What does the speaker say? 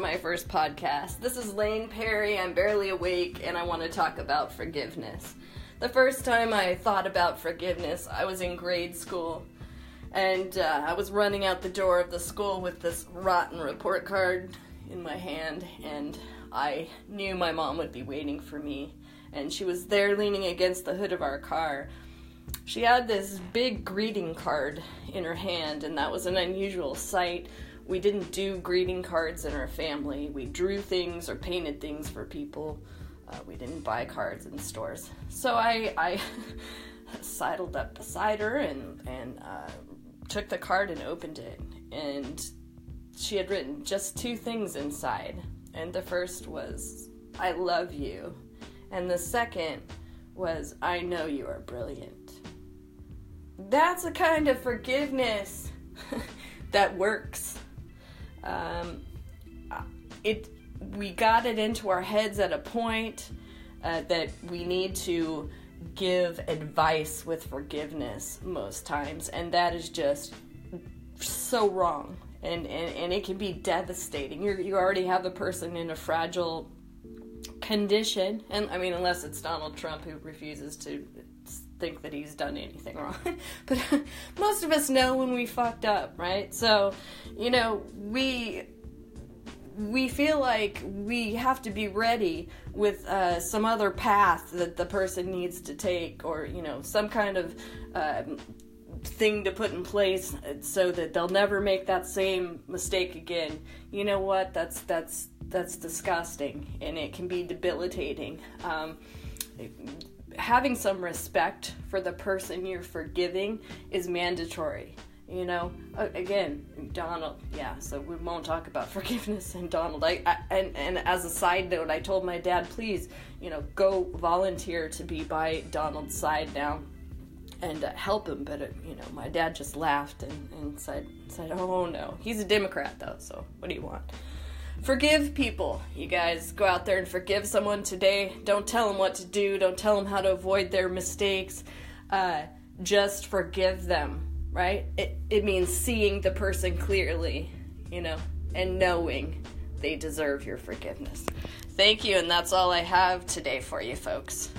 my first podcast. This is Lane Perry. I'm barely awake and I want to talk about forgiveness. The first time I thought about forgiveness, I was in grade school and uh, I was running out the door of the school with this rotten report card in my hand, and I knew my mom would be waiting for me. And she was there leaning against the hood of our car. She had this big greeting card in her hand, and that was an unusual sight we didn't do greeting cards in our family. We drew things or painted things for people. Uh, we didn't buy cards in stores. So I, I sidled up beside her and, and uh, took the card and opened it. And she had written just two things inside. And the first was, I love you. And the second was, I know you are brilliant. That's a kind of forgiveness that works. Um, it we got it into our heads at a point uh, that we need to give advice with forgiveness most times, and that is just so wrong. And, and, and it can be devastating. you you already have a person in a fragile condition, and I mean, unless it's Donald Trump who refuses to think that he's done anything wrong. but most of us know when we fucked up, right? So, you know, we we feel like we have to be ready with uh, some other path that the person needs to take, or you know, some kind of uh, thing to put in place so that they'll never make that same mistake again. You know what? That's that's that's disgusting, and it can be debilitating. Um, having some respect for the person you're forgiving is mandatory. You know, again, Donald. Yeah, so we won't talk about forgiveness and Donald. I, I and and as a side note, I told my dad, please, you know, go volunteer to be by Donald's side now and uh, help him. But it, you know, my dad just laughed and, and said said, "Oh no, he's a Democrat though. So what do you want?" Forgive people, you guys. Go out there and forgive someone today. Don't tell them what to do. Don't tell them how to avoid their mistakes. Uh, just forgive them, right? It, it means seeing the person clearly, you know, and knowing they deserve your forgiveness. Thank you, and that's all I have today for you, folks.